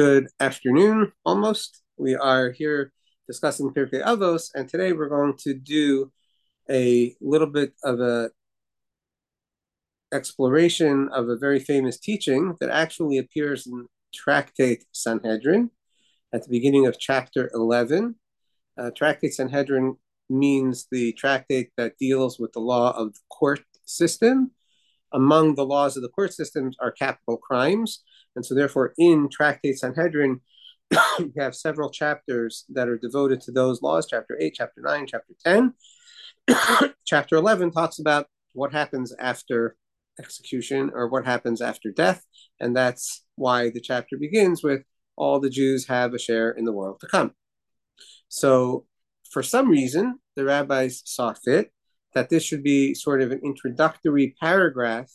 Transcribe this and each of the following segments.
Good afternoon, almost. We are here discussing Pirkei Avos, and today we're going to do a little bit of a exploration of a very famous teaching that actually appears in Tractate Sanhedrin at the beginning of chapter 11. Uh, Tractate Sanhedrin means the tractate that deals with the law of the court system. Among the laws of the court systems are capital crimes. And so, therefore, in Tractate Sanhedrin, you have several chapters that are devoted to those laws chapter 8, chapter 9, chapter 10. chapter 11 talks about what happens after execution or what happens after death. And that's why the chapter begins with all the Jews have a share in the world to come. So, for some reason, the rabbis saw fit that this should be sort of an introductory paragraph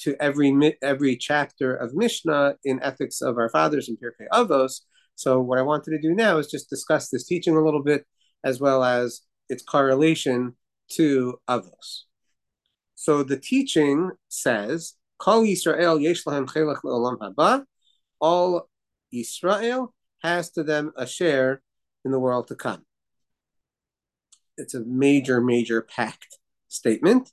to every every chapter of Mishnah in Ethics of Our Fathers and Pirkei Avos. So what I wanted to do now is just discuss this teaching a little bit, as well as its correlation to Avos. So the teaching says. All Israel has to them a share in the world to come. It's a major, major pact statement.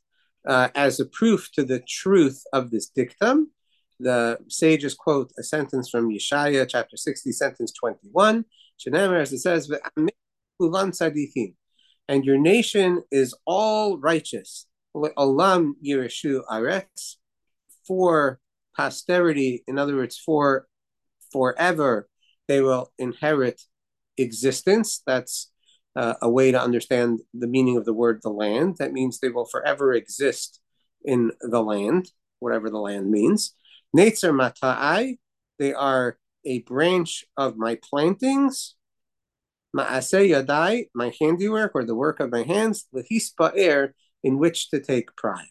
Uh, as a proof to the truth of this dictum, the sages quote a sentence from Yeshaya, chapter 60, sentence 21. Shenemar, as it says, and your nation is all righteous. Olam Aretz, for posterity, in other words, for forever, they will inherit existence. That's uh, a way to understand the meaning of the word the land. That means they will forever exist in the land, whatever the land means. Netzer mata'ai, they are a branch of my plantings. Ma'aseh yadai, my handiwork or the work of my hands. Lehispa'er, in which to take pride.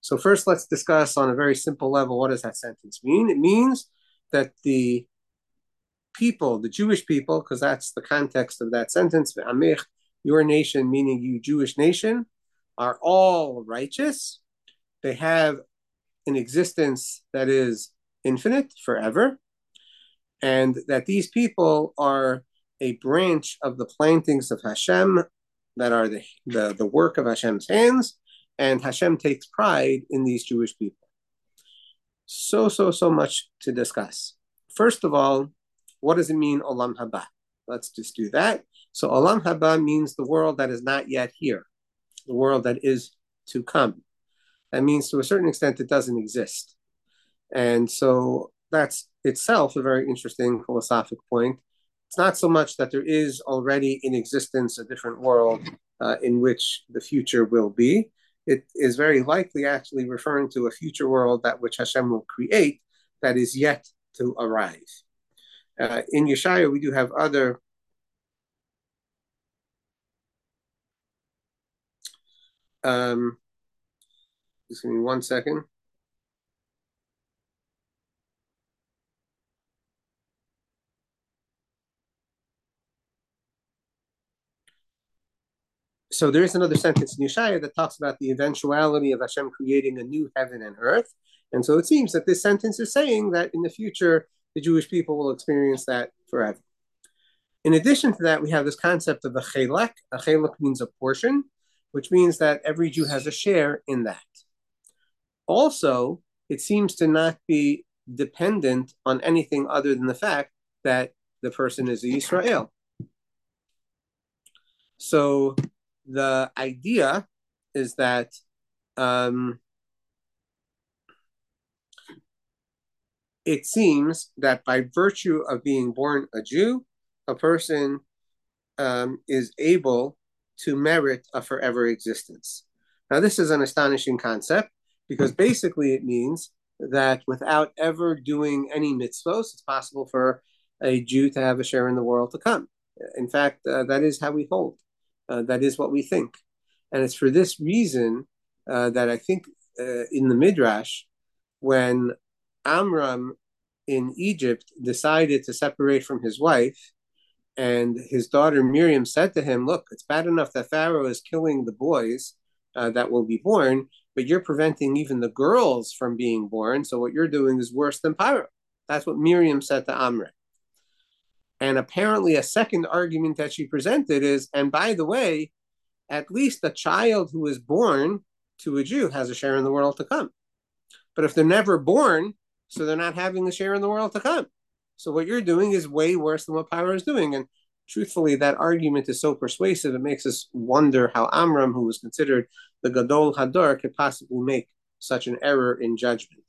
So first, let's discuss on a very simple level what does that sentence mean? It means that the people, the Jewish people, because that's the context of that sentence, Amich, your nation, meaning you Jewish nation, are all righteous. They have an existence that is infinite forever, and that these people are a branch of the plantings of Hashem that are the, the, the work of Hashem's hands, and Hashem takes pride in these Jewish people. So, so, so much to discuss. First of all, what does it mean, Olam Haba? Let's just do that. So, Olam Haba means the world that is not yet here, the world that is to come. That means to a certain extent it doesn't exist. And so that's itself a very interesting philosophic point. It's not so much that there is already in existence a different world uh, in which the future will be. It is very likely actually referring to a future world that which Hashem will create that is yet to arrive. Uh, in Yeshaya, we do have other um, just give me one second. So there is another sentence in Yeshaya that talks about the eventuality of Hashem creating a new heaven and earth. And so it seems that this sentence is saying that in the future, the Jewish people will experience that forever. In addition to that, we have this concept of a chelek. A chelek means a portion, which means that every Jew has a share in that. Also, it seems to not be dependent on anything other than the fact that the person is Israel. So the idea is that um, it seems that by virtue of being born a Jew, a person um, is able to merit a forever existence. Now, this is an astonishing concept because basically it means that without ever doing any mitzvos, it's possible for a Jew to have a share in the world to come. In fact, uh, that is how we hold. Uh, that is what we think. And it's for this reason uh, that I think uh, in the Midrash, when Amram in Egypt decided to separate from his wife, and his daughter Miriam said to him, Look, it's bad enough that Pharaoh is killing the boys uh, that will be born, but you're preventing even the girls from being born. So what you're doing is worse than Pharaoh. That's what Miriam said to Amram. And apparently, a second argument that she presented is, and by the way, at least a child who is born to a Jew has a share in the world to come. But if they're never born, so they're not having a share in the world to come. So what you're doing is way worse than what Paro is doing. And truthfully, that argument is so persuasive, it makes us wonder how Amram, who was considered the Gadol Hador, could possibly make such an error in judgment.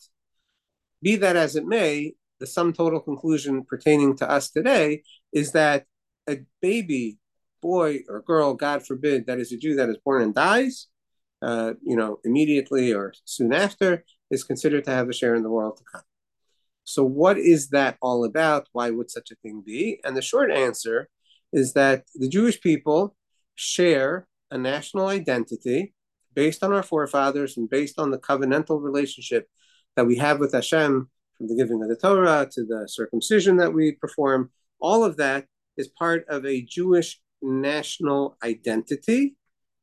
Be that as it may, the sum total conclusion pertaining to us today is that a baby, boy or girl, God forbid, that is a Jew that is born and dies, uh, you know, immediately or soon after, is considered to have a share in the world to come. So, what is that all about? Why would such a thing be? And the short answer is that the Jewish people share a national identity based on our forefathers and based on the covenantal relationship that we have with Hashem from the giving of the Torah to the circumcision that we perform. All of that is part of a Jewish national identity.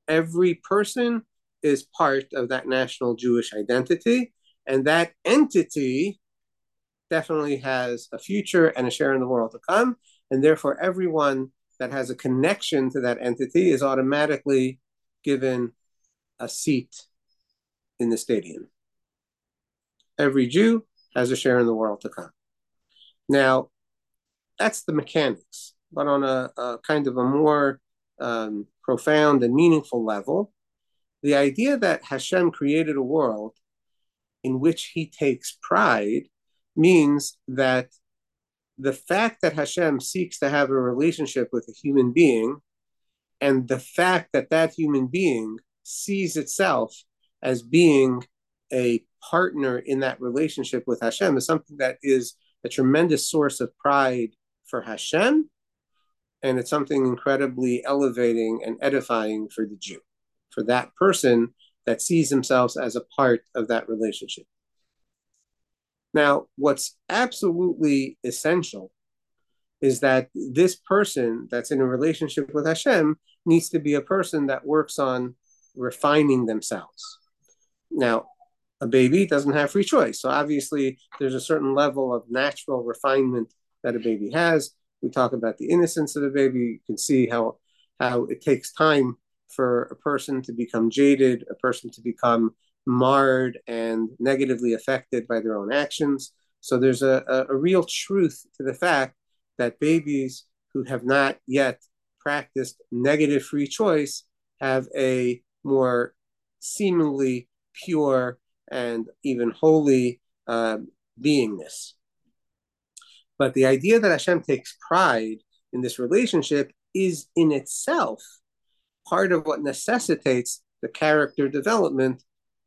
Every person is part of that national Jewish identity. And that entity definitely has a future and a share in the world to come. And therefore, everyone that has a connection to that entity is automatically given a seat in the stadium. Every Jew has a share in the world to come. Now, that's the mechanics, but on a, a kind of a more um, profound and meaningful level, the idea that Hashem created a world in which he takes pride means that the fact that Hashem seeks to have a relationship with a human being and the fact that that human being sees itself as being a partner in that relationship with Hashem is something that is a tremendous source of pride for Hashem. And it's something incredibly elevating and edifying for the Jew, for that person that sees themselves as a part of that relationship. Now, what's absolutely essential is that this person that's in a relationship with Hashem needs to be a person that works on refining themselves. Now, a baby doesn't have free choice. So obviously, there's a certain level of natural refinement that a baby has. We talk about the innocence of the baby. You can see how how it takes time for a person to become jaded, a person to become marred and negatively affected by their own actions. So there's a, a, a real truth to the fact that babies who have not yet practiced negative free choice have a more seemingly pure and even holy uh, beingness. But the idea that Hashem takes pride in this relationship is in itself part of what necessitates the character development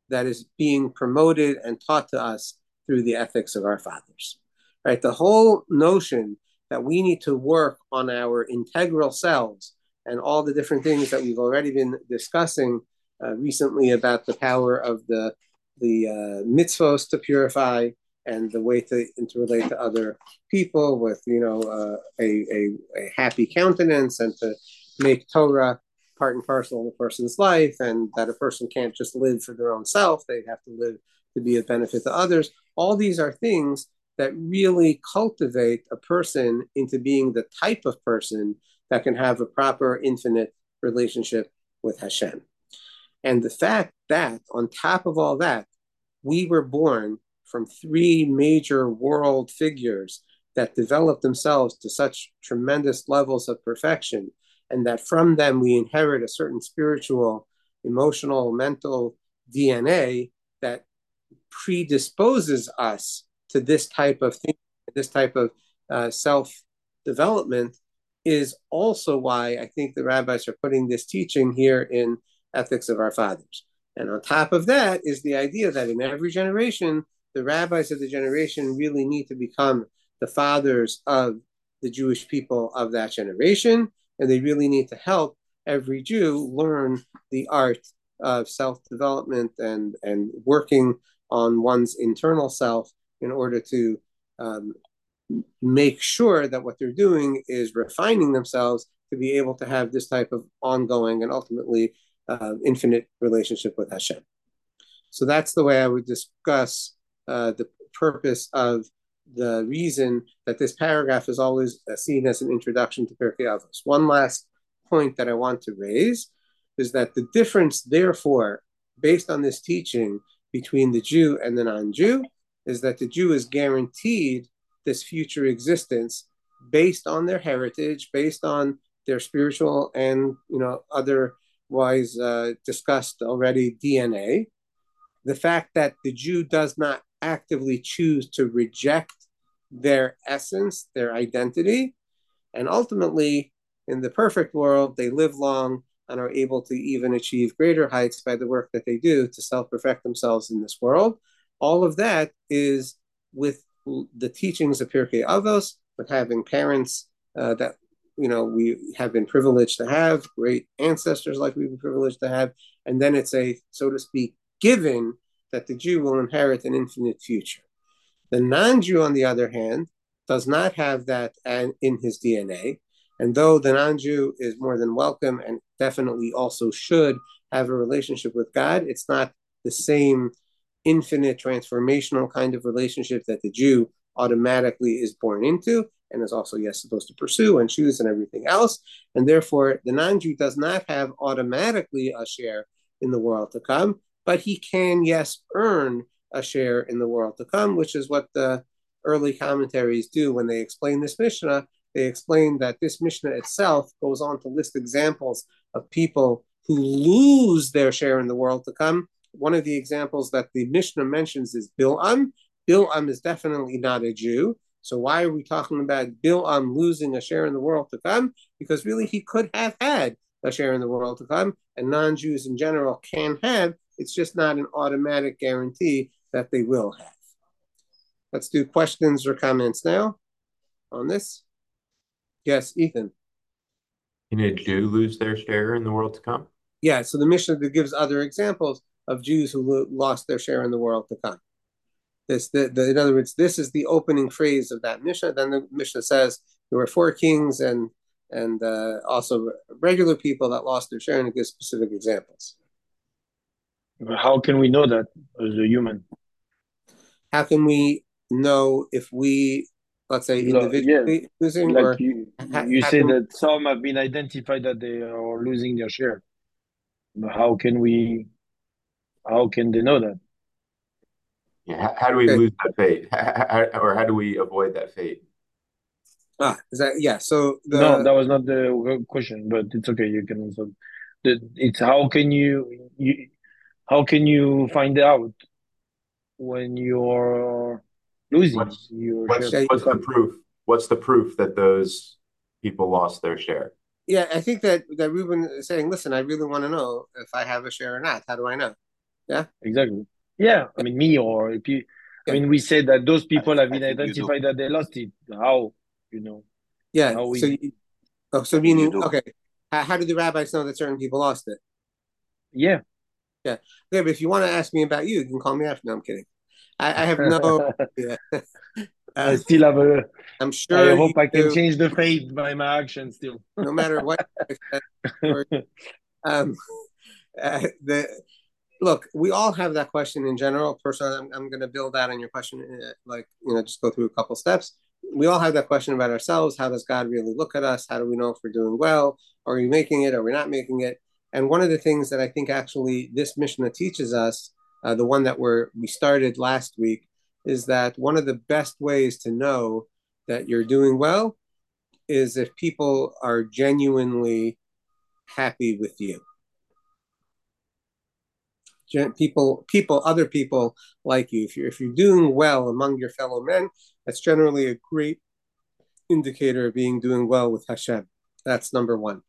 that is being promoted and taught to us through the ethics of our fathers. Right? The whole notion that we need to work on our integral selves and all the different things that we've already been discussing uh, recently about the power of the the uh, to purify and the way to interrelate to other people with you know uh, a, a, a happy countenance and to make Torah part and parcel of a person's life and that a person can't just live for their own self they have to live to be of benefit to others all these are things that really cultivate a person into being the type of person that can have a proper infinite relationship with Hashem. And the fact that, on top of all that, we were born from three major world figures that developed themselves to such tremendous levels of perfection, and that from them we inherit a certain spiritual, emotional, mental DNA that predisposes us to this type of thing, this type of uh, self development, is also why I think the rabbis are putting this teaching here in ethics of our fathers. And on top of that is the idea that in every generation, the rabbis of the generation really need to become the fathers of the Jewish people of that generation. And they really need to help every Jew learn the art of self development and, and working on one's internal self in order to um, make sure that what they're doing is refining themselves to be able to have this type of ongoing and ultimately uh, infinite relationship with Hashem. So that's the way I would discuss uh, the purpose of the reason that this paragraph is always seen as an introduction to Pirkei Avos. One last point that I want to raise is that the difference, therefore, based on this teaching between the Jew and the non-Jew, is that the Jew is guaranteed this future existence based on their heritage, based on their spiritual and you know otherwise uh, discussed already DNA. The fact that the Jew does not actively choose to reject their essence, their identity, and ultimately, in the perfect world, they live long and are able to even achieve greater heights by the work that they do to self perfect themselves in this world. All of that is with the teachings of Pirkei Avos, with having parents uh, that you know we have been privileged to have, great ancestors like we've been privileged to have, and then it's a so to speak given that the Jew will inherit an infinite future. The non-Jew, on the other hand, does not have that in his DNA. And though the non Jew is more than welcome and definitely also should have a relationship with God, it's not the same infinite transformational kind of relationship that the Jew automatically is born into and is also, yes, supposed to pursue and choose and everything else. And therefore, the non Jew does not have automatically a share in the world to come, but he can, yes, earn a share in the world to come, which is what the early commentaries do when they explain this Mishnah. They explain that this Mishnah itself goes on to list examples of people who lose their share in the world to come one of the examples that the Mishnah mentions is Bil'am. Bil'am is definitely not a Jew. So why are we talking about Bil'am losing a share in the world to come? Because really he could have had a share in the world to come, and non-Jews in general can have. It's just not an automatic guarantee that they will have. Let's do questions or comments now on this. Yes, Ethan. Can a Jew lose their share in the world to come? Yeah, so the Mishnah gives other examples of Jews who lost their share in the world to come. This, the, the, in other words, this is the opening phrase of that Mishnah. Then the Mishnah says there were four kings and and uh, also regular people that lost their share, and it gives specific examples. How can we know that as a human? How can we know if we, let's say, individually yeah. losing, like or you, you say can... that some have been identified that they are losing their share. How can we how can they know that? Yeah, how, do we okay. lose that fate, or how do we avoid that fate? Ah, is that yeah? So the... no, that was not the question, but it's okay. You can also. It's how can you you how can you find out when you're losing what's, your what's, share? What's the proof? What's the proof that those people lost their share? Yeah, I think that that Ruben is saying, listen, I really want to know if I have a share or not. How do I know? Yeah, exactly. Yeah, I mean me or if you, I mean we said that those people have been identified that they lost it. How you know? Yeah. How we, so, you, oh, so meaning okay. How, how did the rabbis know that certain people lost it? Yeah. Yeah. Okay, but if you want to ask me about you, you can call me after. No, I'm kidding. I, I have no. yeah. I still have a. I'm sure. I hope I can do, change the fate by my actions. Still, no matter what. um, uh, the look, we all have that question in general. Personally, I'm, I'm going to build that on your question, uh, like, you know, just go through a couple steps. We all have that question about ourselves. How does God really look at us? How do we know if we're doing well? Are we making it? Are we not making it? And one of the things that I think actually this Mishnah teaches us, uh, the one that we're, we started last week, is that one of the best ways to know that you're doing well is if people are genuinely happy with you. People people other people like you. If you're if you're doing well among your fellow men that's generally a great indicator of being doing well with Hashem. That's number one.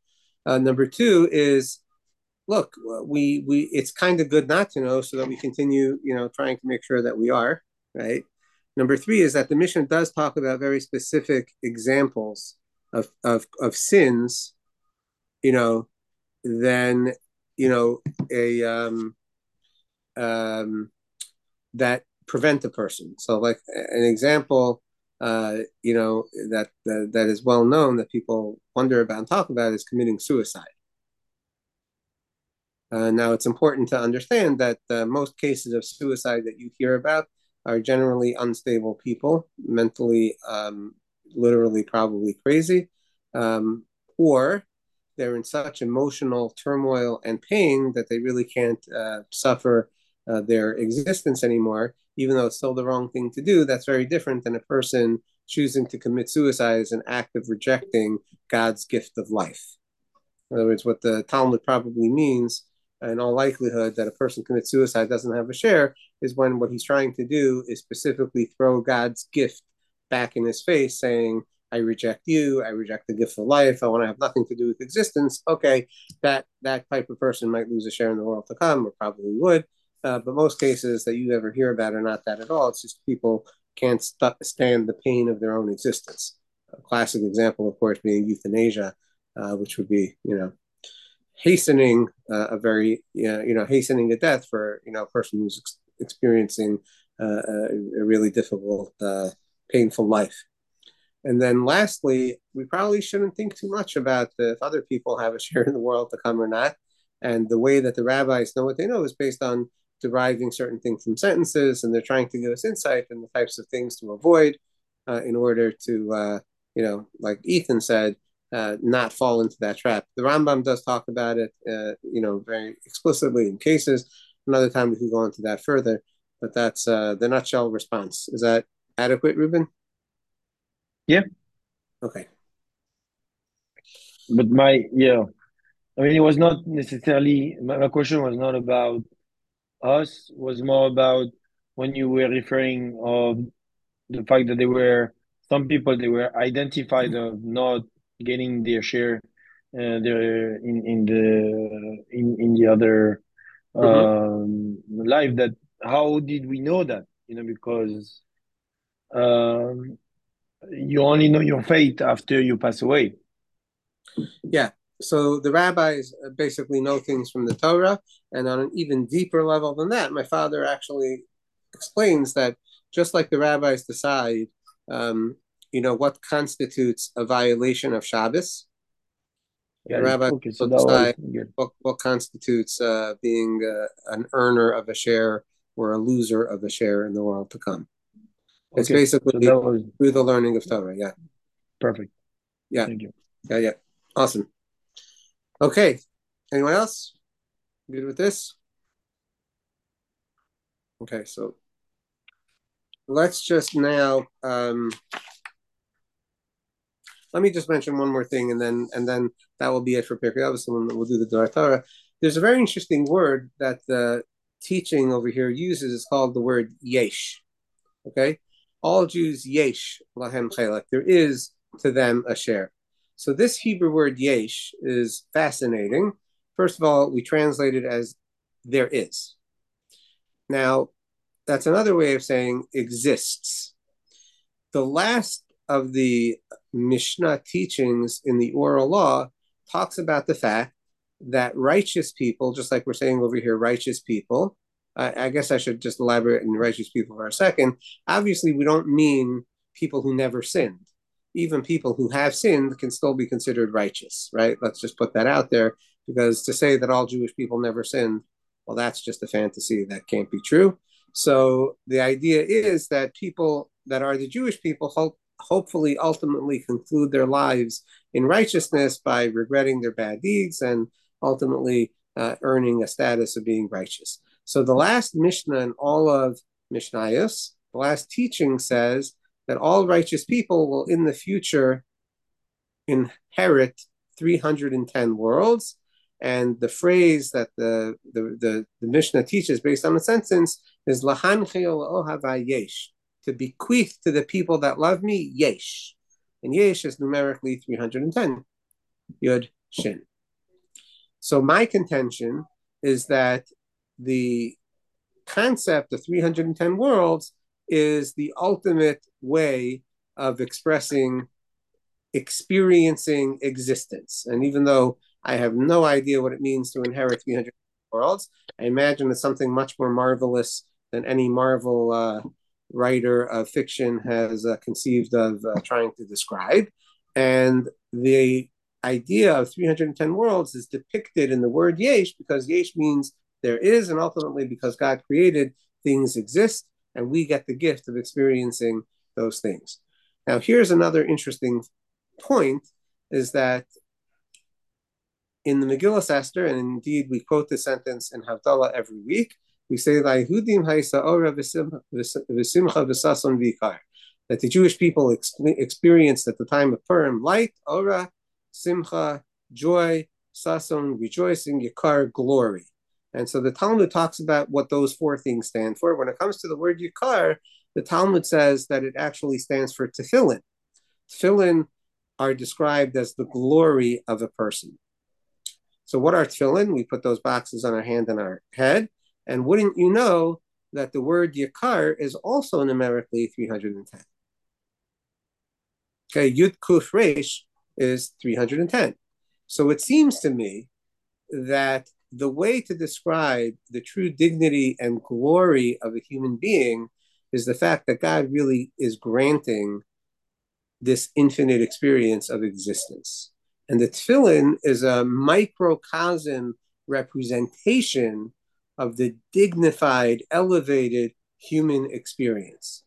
Uh, number two is look we we it's kind of good not to know so that we continue you know trying to make sure that we are right number three is that the Mishnah does talk about very specific examples of of, of sins you know then you know a um um, that prevent a person. So, like an example, uh, you know, that, that that is well known that people wonder about and talk about is committing suicide. Uh, now, it's important to understand that uh, most cases of suicide that you hear about are generally unstable people, mentally, um, literally, probably crazy, um, or they're in such emotional turmoil and pain that they really can't uh, suffer uh, their existence anymore, even though it's still the wrong thing to do. That's very different than a person choosing to commit suicide as an act of rejecting God's gift of life. In other words, what the Talmud probably means, in all likelihood, that a person commits suicide doesn't have a share, is when what he's trying to do is specifically throw God's gift back in his face, saying, I reject you, I reject the gift of life, I want to have nothing to do with existence. Okay, that that type of person might lose a share in the world to come, or probably would. Uh, but most cases that you ever hear about are not that at all. It's just people can't st- stand the pain of their own existence. A classic example, of course, being euthanasia, uh, which would be, you know, hastening uh, a very, you know, hastening a death for, you know, a person who's ex- experiencing uh, a, really difficult, uh, painful life. And then lastly, we probably shouldn't think too much about if other people have a share in the world to come or not. And the way that the rabbis know what they know is based on deriving certain things from sentences, and they're trying to give us insight in the types of things to avoid uh, in order to, uh, you know, like Ethan said, uh, not fall into that trap. The Rambam does talk about it, uh, you know, very explicitly in cases. Another time we can go into that further, but that's uh, the nutshell response. Is that adequate, Ruben? Yeah. Okay. But my yeah, I mean, it was not necessarily my, my question was not about us. Was more about when you were referring of the fact that there were some people they were identified of not getting their share uh, there in in the in in the other um, mm-hmm. life. That how did we know that? You know, because um, you only know your fate after you pass away. Yeah. So the rabbis basically know things from the Torah, and on an even deeper level than that, my father actually explains that just like the rabbis decide, um, you know, what constitutes a violation of Shabbos, yeah, the rabbis okay, so decide what, what constitutes uh, being uh, an earner of a share or a loser of a share in the world to come. It's basically so was... through the learning of Torah. Yeah. Perfect. Yeah. Thank you. Yeah, yeah. Awesome. Okay. Anyone else? Good with this? Okay, so let's just now um, let me just mention one more thing, and then and then that will be it for Pirkei Avos, and we'll do the Torah. There's a very interesting word that the teaching over here uses. It's called the word yesh. Okay, all Jews yesh lahem chelek. There is to them a share. So this Hebrew word yesh is fascinating. First of all, we translate it as there is. Now, that's another way of saying exists. The last of the Mishnah teachings in the oral law talks about the fact that righteous people, just like we're saying over here, righteous people, I, I guess I should just elaborate on righteous people for a second. Obviously, we don't mean people who never sinned. Even people who have sinned can still be considered righteous, right? Let's just put that out there because to say that all Jewish people never sinned, well, that's just a fantasy that can't be true. So the idea is that people that are the Jewish people hopefully ultimately conclude their lives in righteousness by regretting their bad deeds and ultimately uh, earning a status of being righteous. So the last Mishnah in all of Mishnayos, the last teaching says that all righteous people will in the future inherit 310 worlds. And the phrase that the, the, the, the Mishnah teaches based on the sentence is Lahan yesh, to bequeath to the people that love me, yesh. And yesh is numerically 310. Yud Shin. So my contention is that the concept of 310 worlds is the ultimate way of expressing experiencing existence. And even though I have no idea what it means to inherit 300 worlds, I imagine it's something much more marvelous than any Marvel uh, writer of fiction has uh, conceived of uh, trying to describe. And the idea of 310 worlds is depicted in the word yesh because yesh means there is, and ultimately because God created, things exist. and we get the gift of experiencing those things. Now, here's another interesting point: is that in the Megillah Esther, and indeed we quote the sentence in Havdalah every week, we say that the Jewish people ex- experienced at the time of Purim light, ora, simcha, joy, sason, rejoicing, Yikar, glory. And so the Talmud talks about what those four things stand for. When it comes to the word Yikar, the Talmud says that it actually stands for tefillin. Tefillin are described as the glory of a person. So what are tefillin? We put those boxes on our hand and our head. And wouldn't you know that the word yakar is also numerically 310? Okay, Yud Kuf Resh is 310. So it seems to me that the way to describe the true dignity and glory of a human being is the fact that God really is granting this infinite experience of existence. And the tefillin is a microcosm representation of the dignified, elevated human experience.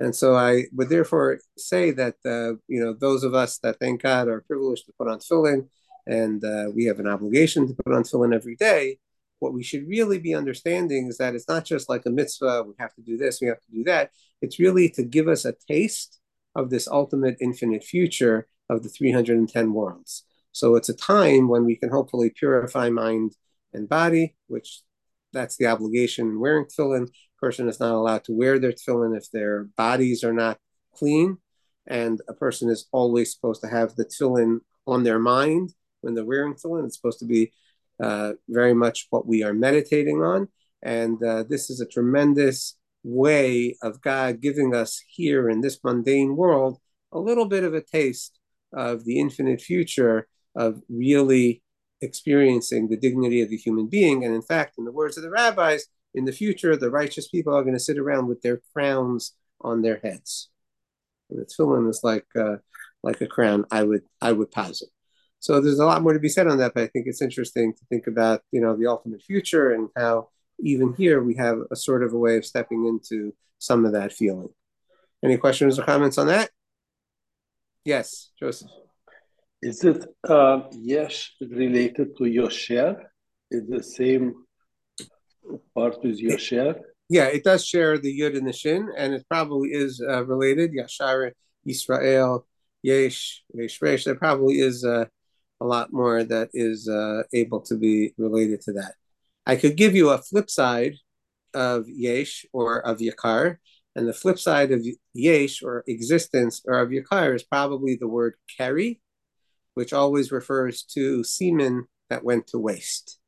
And so I would therefore say that uh, you know those of us that thank God are privileged to put on tefillin, and uh, we have an obligation to put on tefillin every day. What we should really be understanding is that it's not just like a mitzvah. We have to do this. We have to do that. It's really to give us a taste of this ultimate infinite future of the 310 worlds. So it's a time when we can hopefully purify mind and body, which that's the obligation in wearing tefillin. A person is not allowed to wear their tefillin if their bodies are not clean, and a person is always supposed to have the tefillin on their mind when they're wearing tefillin. It's supposed to be uh, very much what we are meditating on, and uh, this is a tremendous way of God giving us here in this mundane world a little bit of a taste of the infinite future of really experiencing the dignity of the human being. And in fact, in the words of the rabbis, in the future, the righteous people are going to sit around with their crowns on their heads. And the tefillin is like uh, like a crown. I would I would posit. So there's a lot more to be said on that, but I think it's interesting to think about you know the ultimate future and how even here we have a sort of a way of stepping into some of that feeling. Any questions or comments on that? Yes, Joseph. Is it uh, Yesh related to Yosher? Is the same part with Yosher? Yeah, it does share the Yud and the Shin, and it probably is uh, related. Yashar, Israel, Yesh, Yesh, Resh. There probably is uh, a lot more that is uh, able to be related to that. I could give you a flip side of Yesh or of Yakar, and the flip side of Yesh or existence or of Yakar is probably the word keri which always refers to semen that went to waste.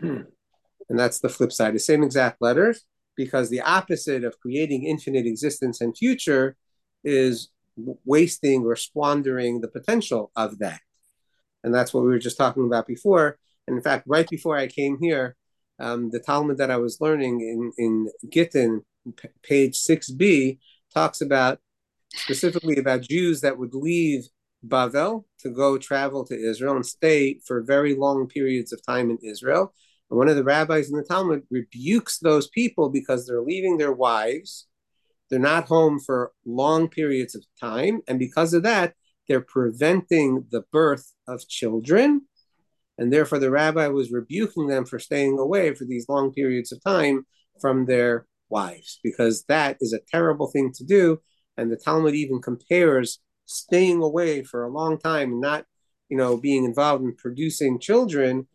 Hmm. And that's the flip side, the same exact letters, because the opposite of creating infinite existence and future is wasting or squandering the potential of that. And that's what we were just talking about before. And in fact, right before I came here, um, the Talmud that I was learning in, in Gittin, p- page 6b, talks about specifically about Jews that would leave Bavel to go travel to Israel and stay for very long periods of time in Israel. And one of the rabbis in the Talmud rebukes those people because they're leaving their wives. They're not home for long periods of time. And because of that, they're preventing the birth of children. And therefore, the rabbi was rebuking them for staying away for these long periods of time from their wives, because that is a terrible thing to do. And the Talmud even compares staying away for a long time and not, you know, being involved in producing children,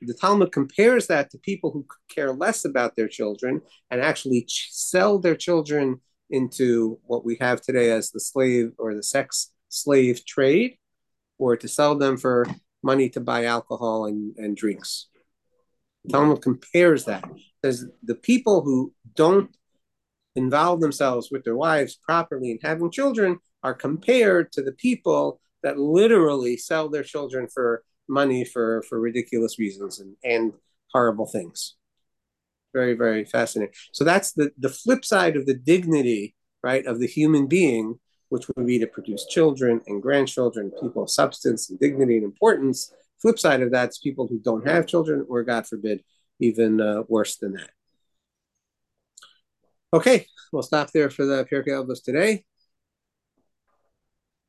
the Talmud compares that to people who care less about their children and actually sell their children into what we have today as the slave or the sex slave trade, or to sell them for money to buy alcohol and, and drinks. The Talmud compares that. Says the people who don't involve themselves with their wives properly and having children are compared to the people that literally sell their children for money for for ridiculous reasons and and horrible things. Very very fascinating. So that's the the flip side of the dignity right of the human being which would be to produce children and grandchildren people of substance and dignity and importance. Flip side of that's people who don't have children or god forbid even uh, worse than that. Okay, we'll stop there for the Pirkei Avos today.